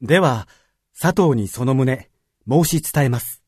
では、佐藤にその旨、申し伝えます。